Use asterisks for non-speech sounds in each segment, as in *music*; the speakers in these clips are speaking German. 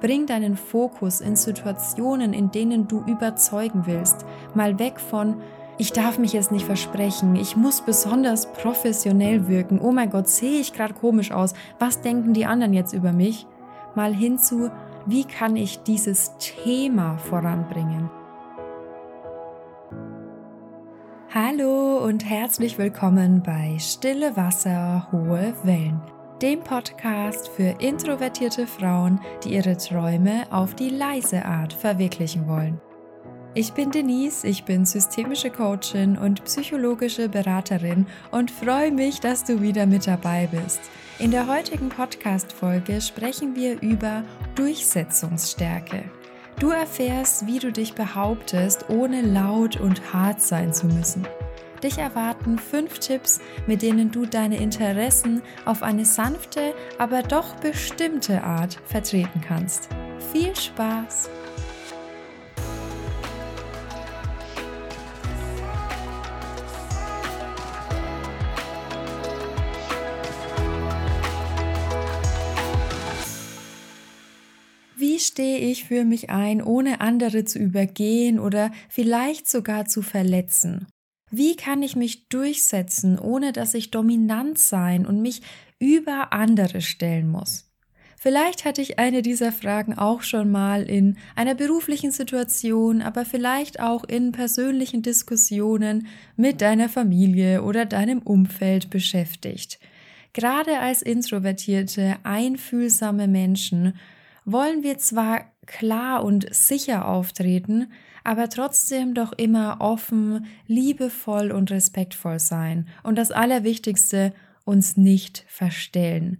Bring deinen Fokus in Situationen, in denen du überzeugen willst, mal weg von ich darf mich jetzt nicht versprechen, ich muss besonders professionell wirken, oh mein Gott, sehe ich gerade komisch aus, was denken die anderen jetzt über mich? Mal hinzu, wie kann ich dieses Thema voranbringen? Hallo und herzlich willkommen bei Stille Wasser, hohe Wellen, dem Podcast für introvertierte Frauen, die ihre Träume auf die leise Art verwirklichen wollen. Ich bin Denise, ich bin systemische Coachin und psychologische Beraterin und freue mich, dass du wieder mit dabei bist. In der heutigen Podcast-Folge sprechen wir über Durchsetzungsstärke. Du erfährst, wie du dich behauptest, ohne laut und hart sein zu müssen. Dich erwarten fünf Tipps, mit denen du deine Interessen auf eine sanfte, aber doch bestimmte Art vertreten kannst. Viel Spaß! Wie stehe ich für mich ein, ohne andere zu übergehen oder vielleicht sogar zu verletzen? Wie kann ich mich durchsetzen, ohne dass ich dominant sein und mich über andere stellen muss? Vielleicht hatte ich eine dieser Fragen auch schon mal in einer beruflichen Situation, aber vielleicht auch in persönlichen Diskussionen mit deiner Familie oder deinem Umfeld beschäftigt. Gerade als introvertierte, einfühlsame Menschen wollen wir zwar klar und sicher auftreten, aber trotzdem doch immer offen, liebevoll und respektvoll sein und das Allerwichtigste, uns nicht verstellen.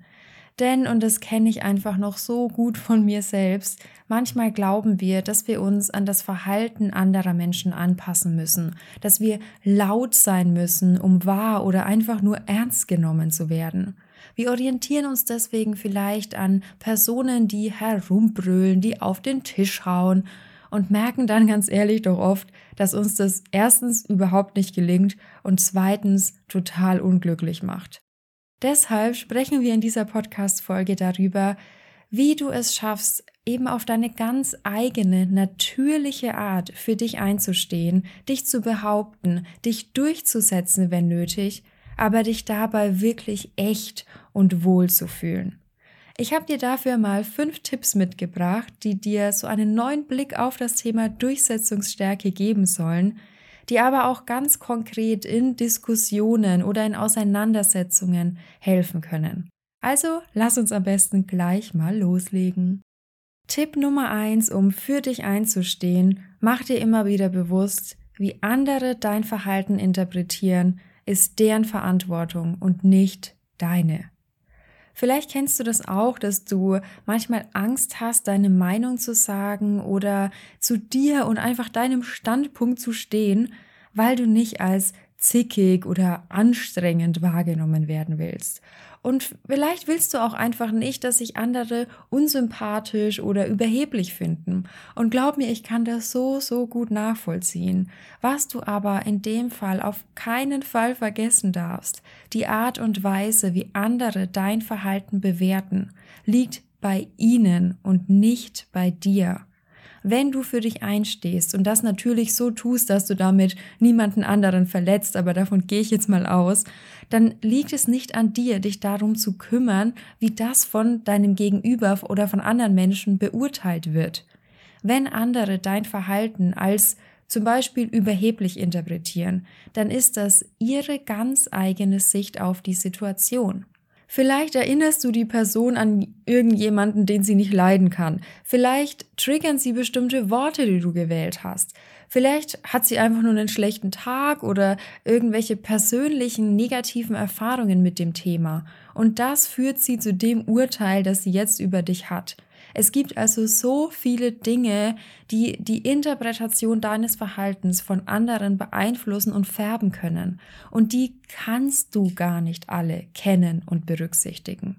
Denn, und das kenne ich einfach noch so gut von mir selbst, manchmal glauben wir, dass wir uns an das Verhalten anderer Menschen anpassen müssen, dass wir laut sein müssen, um wahr oder einfach nur ernst genommen zu werden. Wir orientieren uns deswegen vielleicht an Personen, die herumbrüllen, die auf den Tisch hauen und merken dann ganz ehrlich doch oft, dass uns das erstens überhaupt nicht gelingt und zweitens total unglücklich macht. Deshalb sprechen wir in dieser Podcast-Folge darüber, wie du es schaffst, eben auf deine ganz eigene, natürliche Art für dich einzustehen, dich zu behaupten, dich durchzusetzen, wenn nötig, aber dich dabei wirklich echt und wohl zu fühlen. Ich habe dir dafür mal fünf Tipps mitgebracht, die dir so einen neuen Blick auf das Thema Durchsetzungsstärke geben sollen, die aber auch ganz konkret in Diskussionen oder in Auseinandersetzungen helfen können. Also lass uns am besten gleich mal loslegen. Tipp Nummer eins, um für dich einzustehen, mach dir immer wieder bewusst, wie andere dein Verhalten interpretieren, ist deren Verantwortung und nicht deine. Vielleicht kennst du das auch, dass du manchmal Angst hast, deine Meinung zu sagen oder zu dir und einfach deinem Standpunkt zu stehen, weil du nicht als zickig oder anstrengend wahrgenommen werden willst. Und vielleicht willst du auch einfach nicht, dass sich andere unsympathisch oder überheblich finden. Und glaub mir, ich kann das so, so gut nachvollziehen. Was du aber in dem Fall auf keinen Fall vergessen darfst, die Art und Weise, wie andere dein Verhalten bewerten, liegt bei ihnen und nicht bei dir wenn du für dich einstehst und das natürlich so tust, dass du damit niemanden anderen verletzt, aber davon gehe ich jetzt mal aus, dann liegt es nicht an dir, dich darum zu kümmern, wie das von deinem Gegenüber oder von anderen Menschen beurteilt wird. Wenn andere dein Verhalten als zum Beispiel überheblich interpretieren, dann ist das ihre ganz eigene Sicht auf die Situation. Vielleicht erinnerst du die Person an irgendjemanden, den sie nicht leiden kann. Vielleicht triggern sie bestimmte Worte, die du gewählt hast. Vielleicht hat sie einfach nur einen schlechten Tag oder irgendwelche persönlichen negativen Erfahrungen mit dem Thema. Und das führt sie zu dem Urteil, das sie jetzt über dich hat. Es gibt also so viele Dinge, die die Interpretation deines Verhaltens von anderen beeinflussen und färben können. Und die kannst du gar nicht alle kennen und berücksichtigen.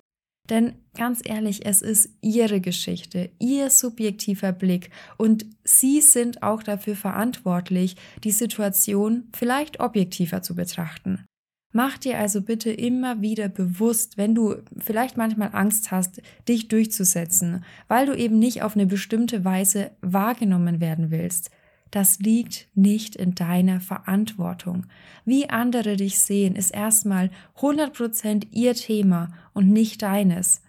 Denn ganz ehrlich, es ist ihre Geschichte, ihr subjektiver Blick und sie sind auch dafür verantwortlich, die Situation vielleicht objektiver zu betrachten. Mach dir also bitte immer wieder bewusst, wenn du vielleicht manchmal Angst hast, dich durchzusetzen, weil du eben nicht auf eine bestimmte Weise wahrgenommen werden willst. Das liegt nicht in deiner Verantwortung. Wie andere dich sehen, ist erstmal 100% ihr Thema und nicht deines.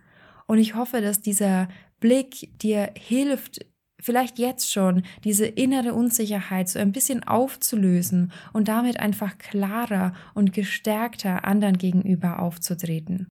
Und ich hoffe, dass dieser Blick dir hilft, vielleicht jetzt schon diese innere Unsicherheit so ein bisschen aufzulösen und damit einfach klarer und gestärkter anderen gegenüber aufzutreten.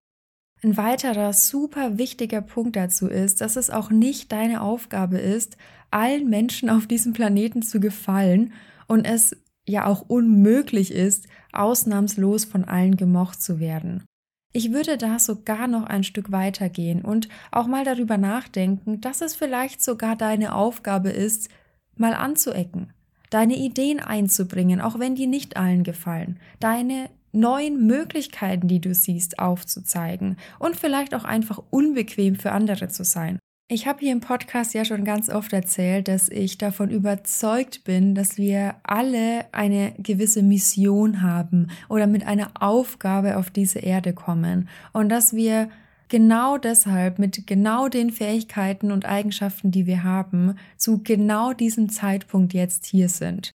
Ein weiterer super wichtiger Punkt dazu ist, dass es auch nicht deine Aufgabe ist, allen Menschen auf diesem Planeten zu gefallen und es ja auch unmöglich ist, ausnahmslos von allen gemocht zu werden. Ich würde da sogar noch ein Stück weitergehen und auch mal darüber nachdenken, dass es vielleicht sogar deine Aufgabe ist, mal anzuecken, deine Ideen einzubringen, auch wenn die nicht allen gefallen, deine neuen Möglichkeiten, die du siehst, aufzuzeigen und vielleicht auch einfach unbequem für andere zu sein. Ich habe hier im Podcast ja schon ganz oft erzählt, dass ich davon überzeugt bin, dass wir alle eine gewisse Mission haben oder mit einer Aufgabe auf diese Erde kommen und dass wir genau deshalb mit genau den Fähigkeiten und Eigenschaften, die wir haben, zu genau diesem Zeitpunkt jetzt hier sind.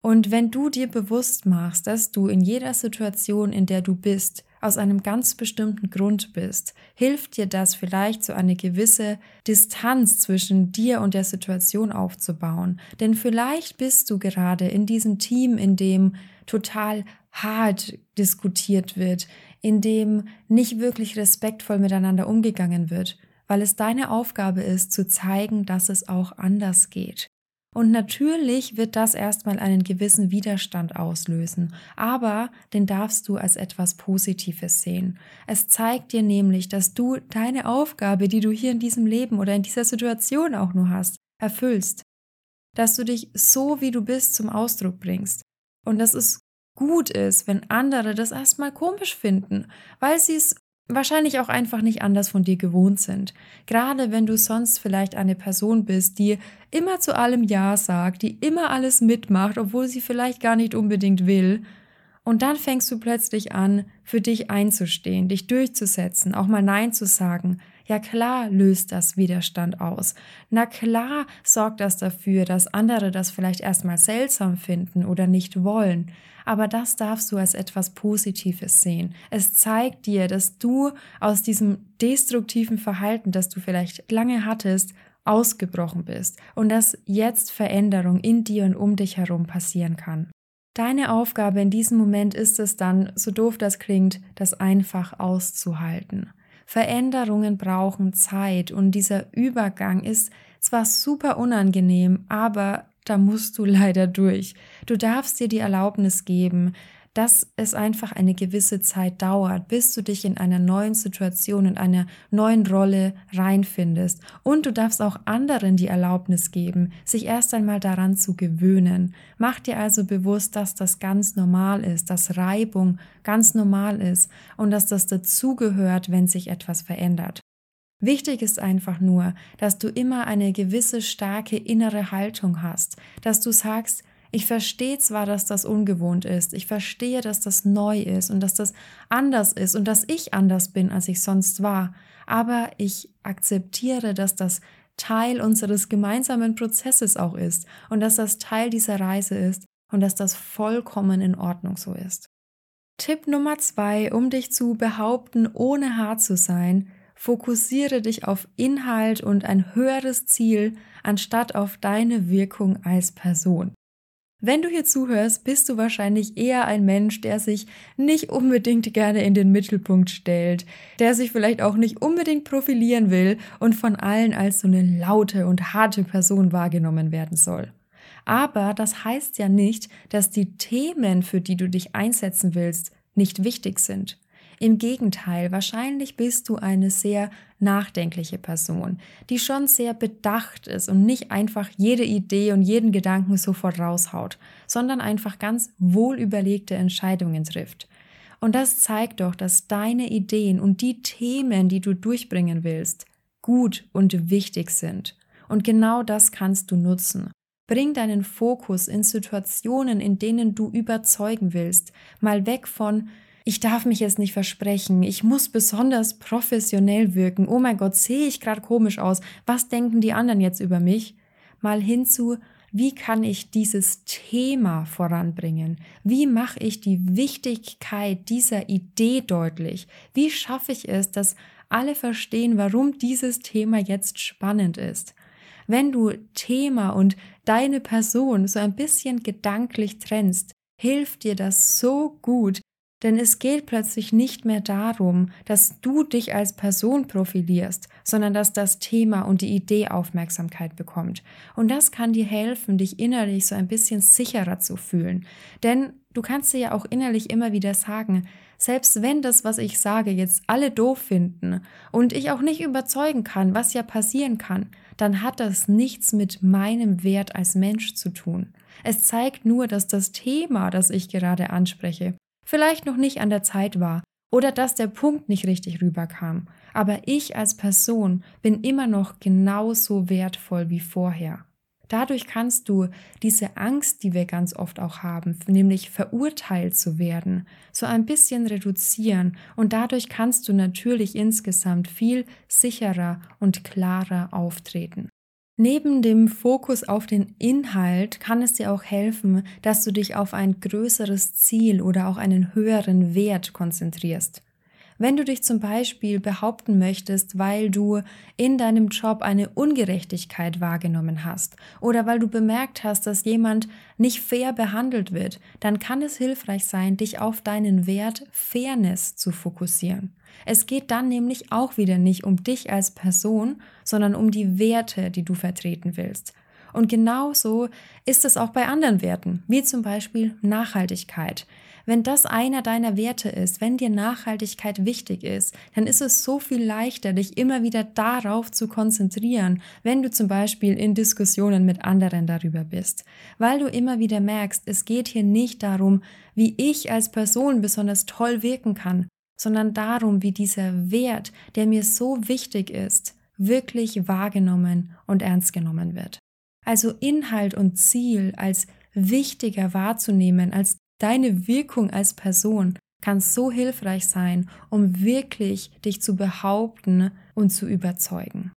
Und wenn du dir bewusst machst, dass du in jeder Situation, in der du bist, aus einem ganz bestimmten Grund bist, hilft dir das vielleicht so eine gewisse Distanz zwischen dir und der Situation aufzubauen. Denn vielleicht bist du gerade in diesem Team, in dem total hart diskutiert wird, in dem nicht wirklich respektvoll miteinander umgegangen wird, weil es deine Aufgabe ist, zu zeigen, dass es auch anders geht. Und natürlich wird das erstmal einen gewissen Widerstand auslösen, aber den darfst du als etwas Positives sehen. Es zeigt dir nämlich, dass du deine Aufgabe, die du hier in diesem Leben oder in dieser Situation auch nur hast, erfüllst. Dass du dich so, wie du bist, zum Ausdruck bringst. Und dass es gut ist, wenn andere das erstmal komisch finden, weil sie es wahrscheinlich auch einfach nicht anders von dir gewohnt sind. Gerade wenn du sonst vielleicht eine Person bist, die immer zu allem Ja sagt, die immer alles mitmacht, obwohl sie vielleicht gar nicht unbedingt will. Und dann fängst du plötzlich an, für dich einzustehen, dich durchzusetzen, auch mal Nein zu sagen. Ja klar löst das Widerstand aus. Na klar sorgt das dafür, dass andere das vielleicht erstmal seltsam finden oder nicht wollen aber das darfst du als etwas Positives sehen. Es zeigt dir, dass du aus diesem destruktiven Verhalten, das du vielleicht lange hattest, ausgebrochen bist und dass jetzt Veränderung in dir und um dich herum passieren kann. Deine Aufgabe in diesem Moment ist es dann, so doof das klingt, das einfach auszuhalten. Veränderungen brauchen Zeit und dieser Übergang ist zwar super unangenehm, aber da musst du *laughs* leider durch. Du darfst dir die Erlaubnis geben, dass es einfach eine gewisse Zeit dauert, bis du dich in einer neuen Situation, in einer neuen Rolle reinfindest. Und du darfst auch anderen die Erlaubnis geben, sich erst einmal daran zu gewöhnen. Mach dir also bewusst, dass das ganz normal ist, dass Reibung ganz normal ist und dass das dazugehört, wenn sich etwas verändert. Wichtig ist einfach nur, dass du immer eine gewisse starke innere Haltung hast, dass du sagst, ich verstehe zwar, dass das ungewohnt ist, ich verstehe, dass das neu ist und dass das anders ist und dass ich anders bin, als ich sonst war, aber ich akzeptiere, dass das Teil unseres gemeinsamen Prozesses auch ist und dass das Teil dieser Reise ist und dass das vollkommen in Ordnung so ist. Tipp Nummer zwei, um dich zu behaupten, ohne hart zu sein, Fokussiere dich auf Inhalt und ein höheres Ziel anstatt auf deine Wirkung als Person. Wenn du hier zuhörst, bist du wahrscheinlich eher ein Mensch, der sich nicht unbedingt gerne in den Mittelpunkt stellt, der sich vielleicht auch nicht unbedingt profilieren will und von allen als so eine laute und harte Person wahrgenommen werden soll. Aber das heißt ja nicht, dass die Themen, für die du dich einsetzen willst, nicht wichtig sind. Im Gegenteil, wahrscheinlich bist du eine sehr nachdenkliche Person, die schon sehr bedacht ist und nicht einfach jede Idee und jeden Gedanken sofort raushaut, sondern einfach ganz wohlüberlegte Entscheidungen trifft. Und das zeigt doch, dass deine Ideen und die Themen, die du durchbringen willst, gut und wichtig sind. Und genau das kannst du nutzen. Bring deinen Fokus in Situationen, in denen du überzeugen willst, mal weg von ich darf mich jetzt nicht versprechen, ich muss besonders professionell wirken, oh mein Gott, sehe ich gerade komisch aus, was denken die anderen jetzt über mich? Mal hinzu, wie kann ich dieses Thema voranbringen? Wie mache ich die Wichtigkeit dieser Idee deutlich? Wie schaffe ich es, dass alle verstehen, warum dieses Thema jetzt spannend ist? Wenn du Thema und deine Person so ein bisschen gedanklich trennst, hilft dir das so gut, denn es geht plötzlich nicht mehr darum, dass du dich als Person profilierst, sondern dass das Thema und die Idee Aufmerksamkeit bekommt. Und das kann dir helfen, dich innerlich so ein bisschen sicherer zu fühlen. Denn du kannst dir ja auch innerlich immer wieder sagen, selbst wenn das, was ich sage, jetzt alle doof finden und ich auch nicht überzeugen kann, was ja passieren kann, dann hat das nichts mit meinem Wert als Mensch zu tun. Es zeigt nur, dass das Thema, das ich gerade anspreche, vielleicht noch nicht an der Zeit war oder dass der Punkt nicht richtig rüberkam. Aber ich als Person bin immer noch genauso wertvoll wie vorher. Dadurch kannst du diese Angst, die wir ganz oft auch haben, nämlich verurteilt zu werden, so ein bisschen reduzieren und dadurch kannst du natürlich insgesamt viel sicherer und klarer auftreten. Neben dem Fokus auf den Inhalt kann es dir auch helfen, dass du dich auf ein größeres Ziel oder auch einen höheren Wert konzentrierst. Wenn du dich zum Beispiel behaupten möchtest, weil du in deinem Job eine Ungerechtigkeit wahrgenommen hast oder weil du bemerkt hast, dass jemand nicht fair behandelt wird, dann kann es hilfreich sein, dich auf deinen Wert Fairness zu fokussieren. Es geht dann nämlich auch wieder nicht um dich als Person, sondern um die Werte, die du vertreten willst. Und genauso ist es auch bei anderen Werten, wie zum Beispiel Nachhaltigkeit. Wenn das einer deiner Werte ist, wenn dir Nachhaltigkeit wichtig ist, dann ist es so viel leichter, dich immer wieder darauf zu konzentrieren, wenn du zum Beispiel in Diskussionen mit anderen darüber bist. Weil du immer wieder merkst, es geht hier nicht darum, wie ich als Person besonders toll wirken kann, sondern darum, wie dieser Wert, der mir so wichtig ist, wirklich wahrgenommen und ernst genommen wird. Also Inhalt und Ziel als wichtiger wahrzunehmen als Deine Wirkung als Person kann so hilfreich sein, um wirklich dich zu behaupten und zu überzeugen.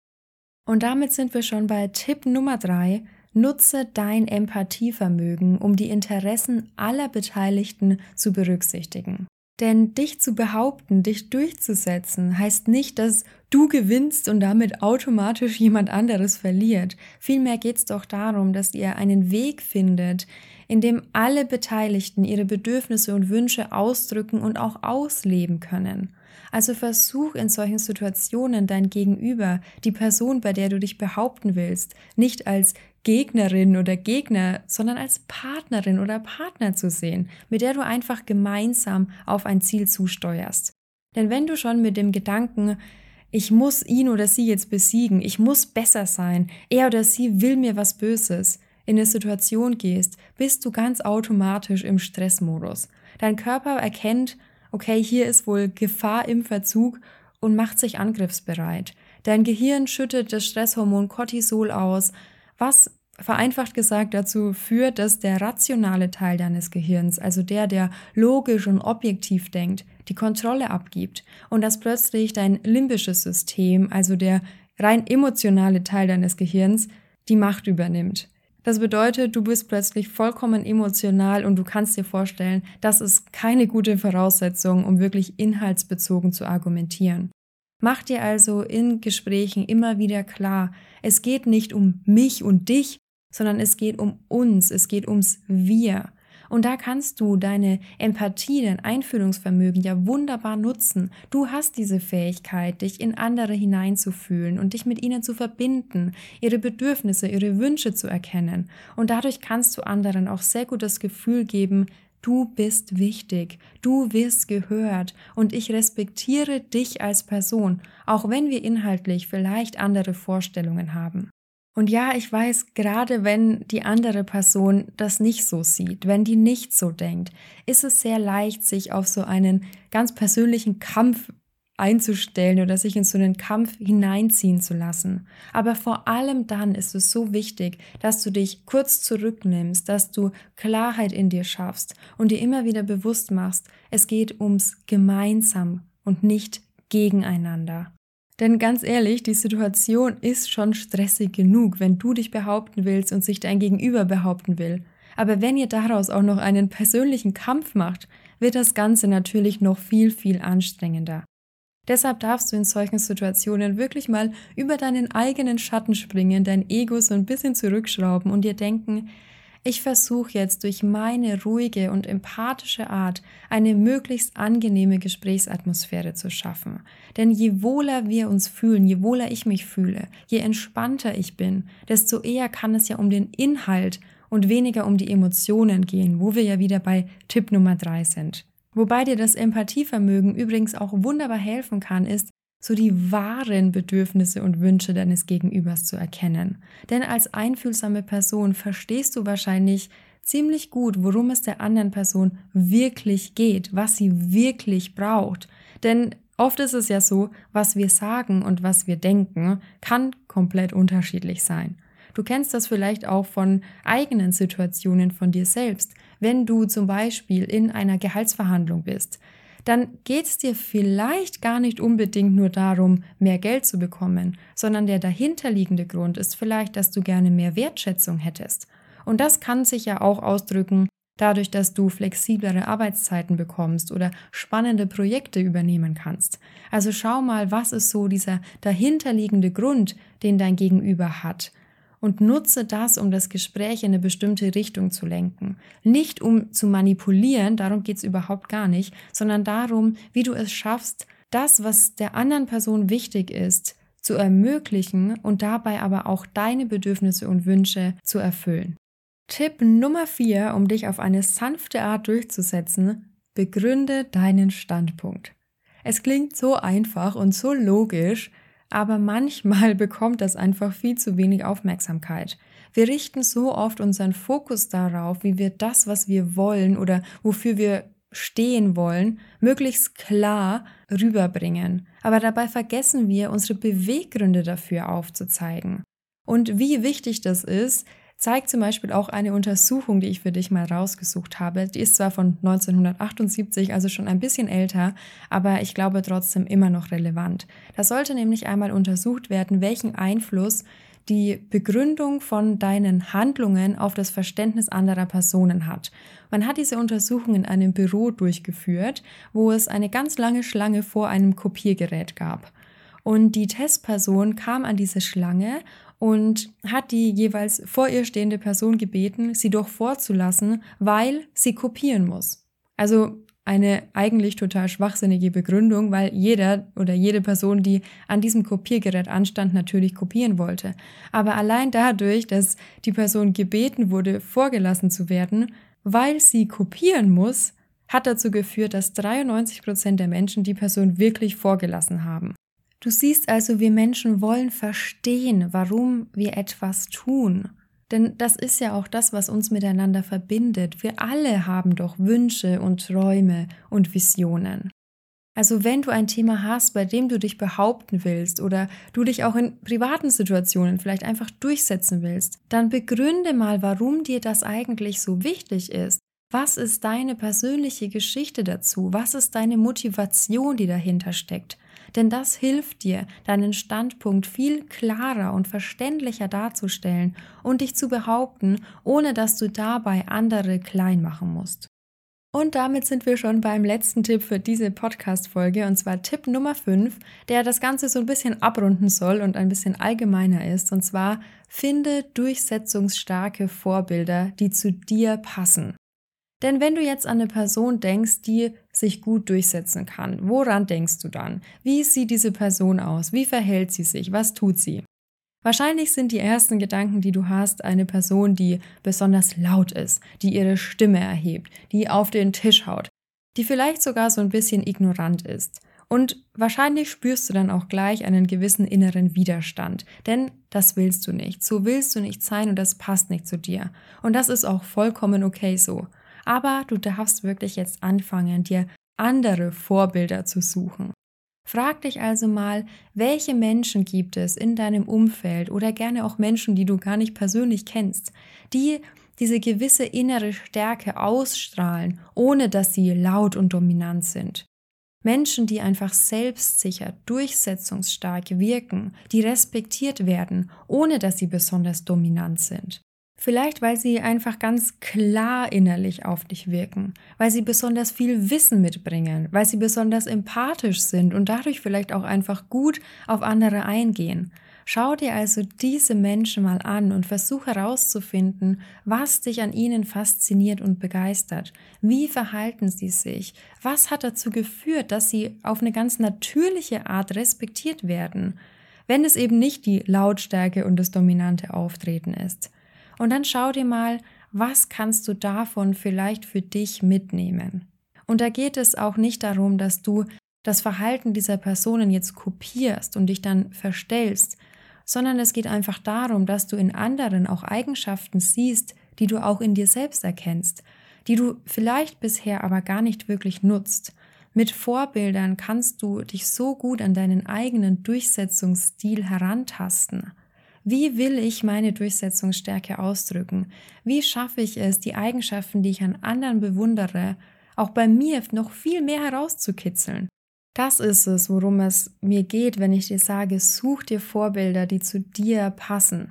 Und damit sind wir schon bei Tipp Nummer drei. Nutze dein Empathievermögen, um die Interessen aller Beteiligten zu berücksichtigen. Denn dich zu behaupten, dich durchzusetzen, heißt nicht, dass du gewinnst und damit automatisch jemand anderes verliert. Vielmehr geht es doch darum, dass ihr einen Weg findet, in dem alle Beteiligten ihre Bedürfnisse und Wünsche ausdrücken und auch ausleben können. Also versuch in solchen Situationen dein Gegenüber, die Person, bei der du dich behaupten willst, nicht als Gegnerin oder Gegner, sondern als Partnerin oder Partner zu sehen, mit der du einfach gemeinsam auf ein Ziel zusteuerst. Denn wenn du schon mit dem Gedanken, ich muss ihn oder sie jetzt besiegen, ich muss besser sein, er oder sie will mir was Böses, in eine Situation gehst, bist du ganz automatisch im Stressmodus. Dein Körper erkennt, okay, hier ist wohl Gefahr im Verzug und macht sich angriffsbereit. Dein Gehirn schüttet das Stresshormon Cortisol aus, was vereinfacht gesagt dazu führt, dass der rationale Teil deines Gehirns, also der, der logisch und objektiv denkt, die Kontrolle abgibt und dass plötzlich dein limbisches System, also der rein emotionale Teil deines Gehirns, die Macht übernimmt. Das bedeutet, du bist plötzlich vollkommen emotional und du kannst dir vorstellen, das ist keine gute Voraussetzung, um wirklich inhaltsbezogen zu argumentieren. Mach dir also in Gesprächen immer wieder klar, es geht nicht um mich und dich, sondern es geht um uns, es geht ums Wir. Und da kannst du deine Empathie, dein Einfühlungsvermögen ja wunderbar nutzen. Du hast diese Fähigkeit, dich in andere hineinzufühlen und dich mit ihnen zu verbinden, ihre Bedürfnisse, ihre Wünsche zu erkennen. Und dadurch kannst du anderen auch sehr gut das Gefühl geben, Du bist wichtig, du wirst gehört und ich respektiere dich als Person, auch wenn wir inhaltlich vielleicht andere Vorstellungen haben. Und ja, ich weiß, gerade wenn die andere Person das nicht so sieht, wenn die nicht so denkt, ist es sehr leicht, sich auf so einen ganz persönlichen Kampf einzustellen oder sich in so einen Kampf hineinziehen zu lassen. Aber vor allem dann ist es so wichtig, dass du dich kurz zurücknimmst, dass du Klarheit in dir schaffst und dir immer wieder bewusst machst, es geht ums gemeinsam und nicht gegeneinander. Denn ganz ehrlich, die Situation ist schon stressig genug, wenn du dich behaupten willst und sich dein Gegenüber behaupten will. Aber wenn ihr daraus auch noch einen persönlichen Kampf macht, wird das Ganze natürlich noch viel, viel anstrengender. Deshalb darfst du in solchen Situationen wirklich mal über deinen eigenen Schatten springen, dein Ego so ein bisschen zurückschrauben und dir denken, ich versuche jetzt durch meine ruhige und empathische Art eine möglichst angenehme Gesprächsatmosphäre zu schaffen. Denn je wohler wir uns fühlen, je wohler ich mich fühle, je entspannter ich bin, desto eher kann es ja um den Inhalt und weniger um die Emotionen gehen, wo wir ja wieder bei Tipp Nummer drei sind. Wobei dir das Empathievermögen übrigens auch wunderbar helfen kann, ist, so die wahren Bedürfnisse und Wünsche deines Gegenübers zu erkennen. Denn als einfühlsame Person verstehst du wahrscheinlich ziemlich gut, worum es der anderen Person wirklich geht, was sie wirklich braucht. Denn oft ist es ja so, was wir sagen und was wir denken, kann komplett unterschiedlich sein. Du kennst das vielleicht auch von eigenen Situationen von dir selbst. Wenn du zum Beispiel in einer Gehaltsverhandlung bist, dann geht es dir vielleicht gar nicht unbedingt nur darum, mehr Geld zu bekommen, sondern der dahinterliegende Grund ist vielleicht, dass du gerne mehr Wertschätzung hättest. Und das kann sich ja auch ausdrücken dadurch, dass du flexiblere Arbeitszeiten bekommst oder spannende Projekte übernehmen kannst. Also schau mal, was ist so dieser dahinterliegende Grund, den dein Gegenüber hat und nutze das, um das Gespräch in eine bestimmte Richtung zu lenken. Nicht um zu manipulieren, darum geht's überhaupt gar nicht, sondern darum, wie du es schaffst, das, was der anderen Person wichtig ist, zu ermöglichen und dabei aber auch deine Bedürfnisse und Wünsche zu erfüllen. Tipp Nummer vier, um dich auf eine sanfte Art durchzusetzen, begründe deinen Standpunkt. Es klingt so einfach und so logisch, aber manchmal *laughs* bekommt das einfach viel zu wenig Aufmerksamkeit. Wir richten so oft unseren Fokus darauf, wie wir das, was wir wollen oder wofür wir stehen wollen, möglichst klar rüberbringen. Aber dabei vergessen wir, unsere Beweggründe dafür aufzuzeigen. Und wie wichtig das ist, zeigt zum Beispiel auch eine Untersuchung, die ich für dich mal rausgesucht habe. Die ist zwar von 1978, also schon ein bisschen älter, aber ich glaube trotzdem immer noch relevant. Da sollte nämlich einmal untersucht werden, welchen Einfluss die Begründung von deinen Handlungen auf das Verständnis anderer Personen hat. Man hat diese Untersuchung in einem Büro durchgeführt, wo es eine ganz lange Schlange vor einem Kopiergerät gab. Und die Testperson kam an diese Schlange und hat die jeweils vor ihr stehende Person gebeten, sie doch vorzulassen, weil sie kopieren muss. Also eine eigentlich total schwachsinnige Begründung, weil jeder oder jede Person, die an diesem Kopiergerät anstand, natürlich kopieren wollte. Aber allein dadurch, dass die Person gebeten wurde, vorgelassen zu werden, weil sie kopieren muss, hat dazu geführt, dass 93 Prozent der Menschen die Person wirklich vorgelassen haben. Du siehst also, wir Menschen wollen verstehen, warum wir etwas tun. Denn das ist ja auch das, was uns miteinander verbindet. Wir alle haben doch Wünsche und Träume und Visionen. Also wenn du ein Thema hast, bei dem du dich behaupten willst oder du dich auch in privaten Situationen vielleicht einfach durchsetzen willst, dann begründe mal, warum dir das eigentlich so wichtig ist. Was ist deine persönliche Geschichte dazu? Was ist deine Motivation, die dahinter steckt? denn das hilft dir, deinen Standpunkt viel klarer und verständlicher darzustellen und dich zu behaupten, ohne dass du dabei andere klein machen musst. Und damit sind wir schon beim letzten Tipp für diese Podcast-Folge, und zwar Tipp Nummer 5, der das Ganze so ein bisschen abrunden soll und ein bisschen allgemeiner ist. Und zwar finde durchsetzungsstarke Vorbilder, die zu dir passen. Denn wenn du jetzt an eine Person denkst, die sich gut durchsetzen kann, woran denkst du dann? Wie sieht diese Person aus? Wie verhält sie sich? Was tut sie? Wahrscheinlich sind die ersten Gedanken, die du hast, eine Person, die besonders laut ist, die ihre Stimme erhebt, die auf den Tisch haut, die vielleicht sogar so ein bisschen ignorant ist. Und wahrscheinlich spürst du dann auch gleich einen gewissen inneren Widerstand, denn das willst du nicht. So willst du nicht sein und das passt nicht zu dir. Und das ist auch vollkommen okay so. Aber du darfst wirklich jetzt anfangen, dir andere Vorbilder zu suchen. Frag dich also mal, welche Menschen gibt es in deinem Umfeld oder gerne auch Menschen, die du gar nicht persönlich kennst, die diese gewisse innere Stärke ausstrahlen, ohne dass sie laut und dominant sind. Menschen, die einfach selbstsicher, durchsetzungsstark wirken, die respektiert werden, ohne dass sie besonders dominant sind. Vielleicht, weil sie einfach ganz klar innerlich auf dich wirken, weil sie besonders viel Wissen mitbringen, weil sie besonders empathisch sind und dadurch vielleicht auch einfach gut auf andere eingehen. Schau dir also diese Menschen mal an und versuch herauszufinden, was dich an ihnen fasziniert und begeistert. Wie verhalten sie sich? Was hat dazu geführt, dass sie auf eine ganz natürliche Art respektiert werden? Wenn es eben nicht die Lautstärke und das dominante Auftreten ist. Und dann schau dir mal, was kannst du davon vielleicht für dich mitnehmen. Und da geht es auch nicht darum, dass du das Verhalten dieser Personen jetzt kopierst und dich dann verstellst, sondern es geht einfach darum, dass du in anderen auch Eigenschaften siehst, die du auch in dir selbst erkennst, die du vielleicht bisher aber gar nicht wirklich nutzt. Mit Vorbildern kannst du dich so gut an deinen eigenen Durchsetzungsstil herantasten. Wie will ich meine Durchsetzungsstärke ausdrücken? Wie schaffe ich es, die Eigenschaften, die ich an anderen bewundere, auch bei mir noch viel mehr herauszukitzeln? Das ist es, worum es mir geht, wenn ich dir sage, such dir Vorbilder, die zu dir passen.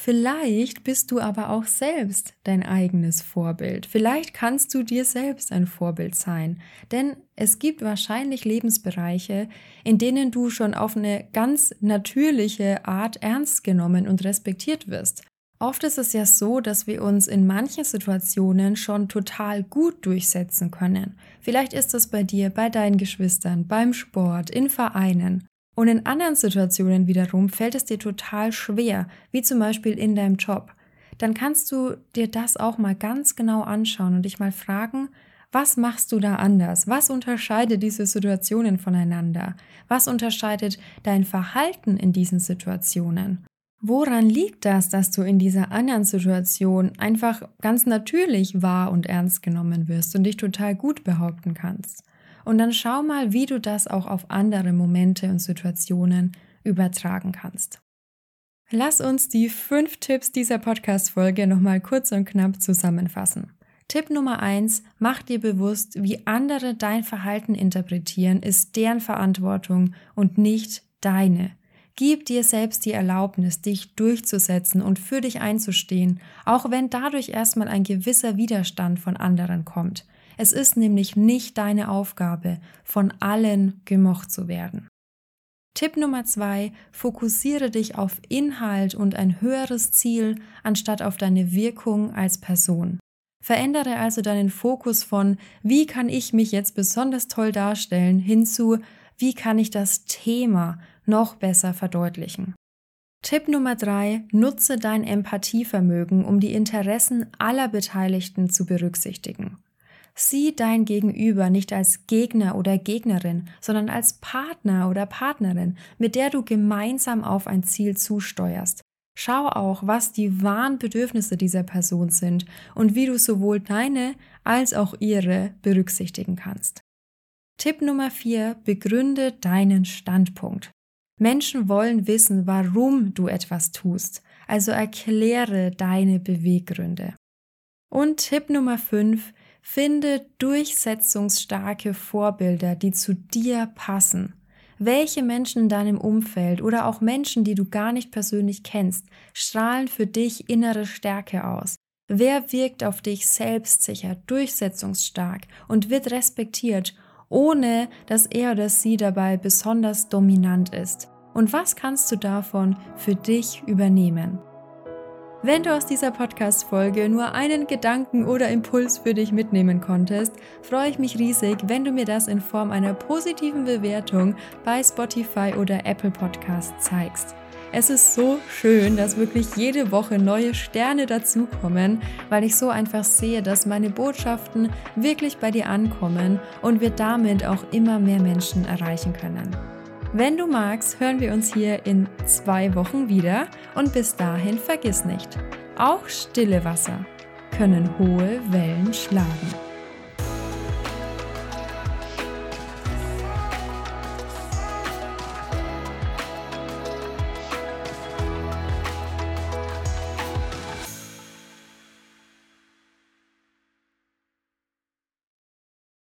Vielleicht bist du aber auch selbst dein eigenes Vorbild. Vielleicht kannst du dir selbst ein Vorbild sein. Denn es gibt wahrscheinlich Lebensbereiche, in denen du schon auf eine ganz natürliche Art ernst genommen und respektiert wirst. Oft ist es ja so, dass wir uns in manchen Situationen schon total gut durchsetzen können. Vielleicht ist das bei dir, bei deinen Geschwistern, beim Sport, in Vereinen. Und in anderen Situationen wiederum fällt es dir total schwer, wie zum Beispiel in deinem Job. Dann kannst du dir das auch mal ganz genau anschauen und dich mal fragen, was machst du da anders? Was unterscheidet diese Situationen voneinander? Was unterscheidet dein Verhalten in diesen Situationen? Woran liegt das, dass du in dieser anderen Situation einfach ganz natürlich wahr und ernst genommen wirst und dich total gut behaupten kannst? Und dann schau mal, wie du das auch auf andere Momente und Situationen übertragen kannst. Lass uns die fünf Tipps dieser Podcast-Folge nochmal kurz und knapp zusammenfassen. Tipp Nummer eins: Mach dir bewusst, wie andere dein Verhalten interpretieren, ist deren Verantwortung und nicht deine. Gib dir selbst die Erlaubnis, dich durchzusetzen und für dich einzustehen, auch wenn dadurch erstmal ein gewisser Widerstand von anderen kommt. Es ist nämlich nicht deine Aufgabe, von allen gemocht zu werden. Tipp Nummer zwei, fokussiere dich auf Inhalt und ein höheres Ziel anstatt auf deine Wirkung als Person. Verändere also deinen Fokus von, wie kann ich mich jetzt besonders toll darstellen, hinzu, wie kann ich das Thema noch besser verdeutlichen. Tipp Nummer drei, nutze dein Empathievermögen, um die Interessen aller Beteiligten zu berücksichtigen. Sieh dein Gegenüber nicht als Gegner oder Gegnerin, sondern als Partner oder Partnerin, mit der du gemeinsam auf ein Ziel zusteuerst. Schau auch, was die wahren Bedürfnisse dieser Person sind und wie du sowohl deine als auch ihre berücksichtigen kannst. Tipp Nummer 4. Begründe deinen Standpunkt. Menschen wollen wissen, warum du etwas tust, also erkläre deine Beweggründe. Und Tipp Nummer 5. Finde durchsetzungsstarke Vorbilder, die zu dir passen. Welche Menschen in deinem Umfeld oder auch Menschen, die du gar nicht persönlich kennst, strahlen für dich innere Stärke aus? Wer wirkt auf dich selbstsicher, durchsetzungsstark und wird respektiert, ohne dass er oder sie dabei besonders dominant ist? Und was kannst du davon für dich übernehmen? Wenn du aus dieser Podcast-Folge nur einen Gedanken oder Impuls für dich mitnehmen konntest, freue ich mich riesig, wenn du mir das in Form einer positiven Bewertung bei Spotify oder Apple Podcast zeigst. Es ist so schön, dass wirklich jede Woche neue Sterne dazukommen, weil ich so einfach sehe, dass meine Botschaften wirklich bei dir ankommen und wir damit auch immer mehr Menschen erreichen können. Wenn du magst, hören wir uns hier in zwei Wochen wieder und bis dahin vergiss nicht, auch stille Wasser können hohe Wellen schlagen.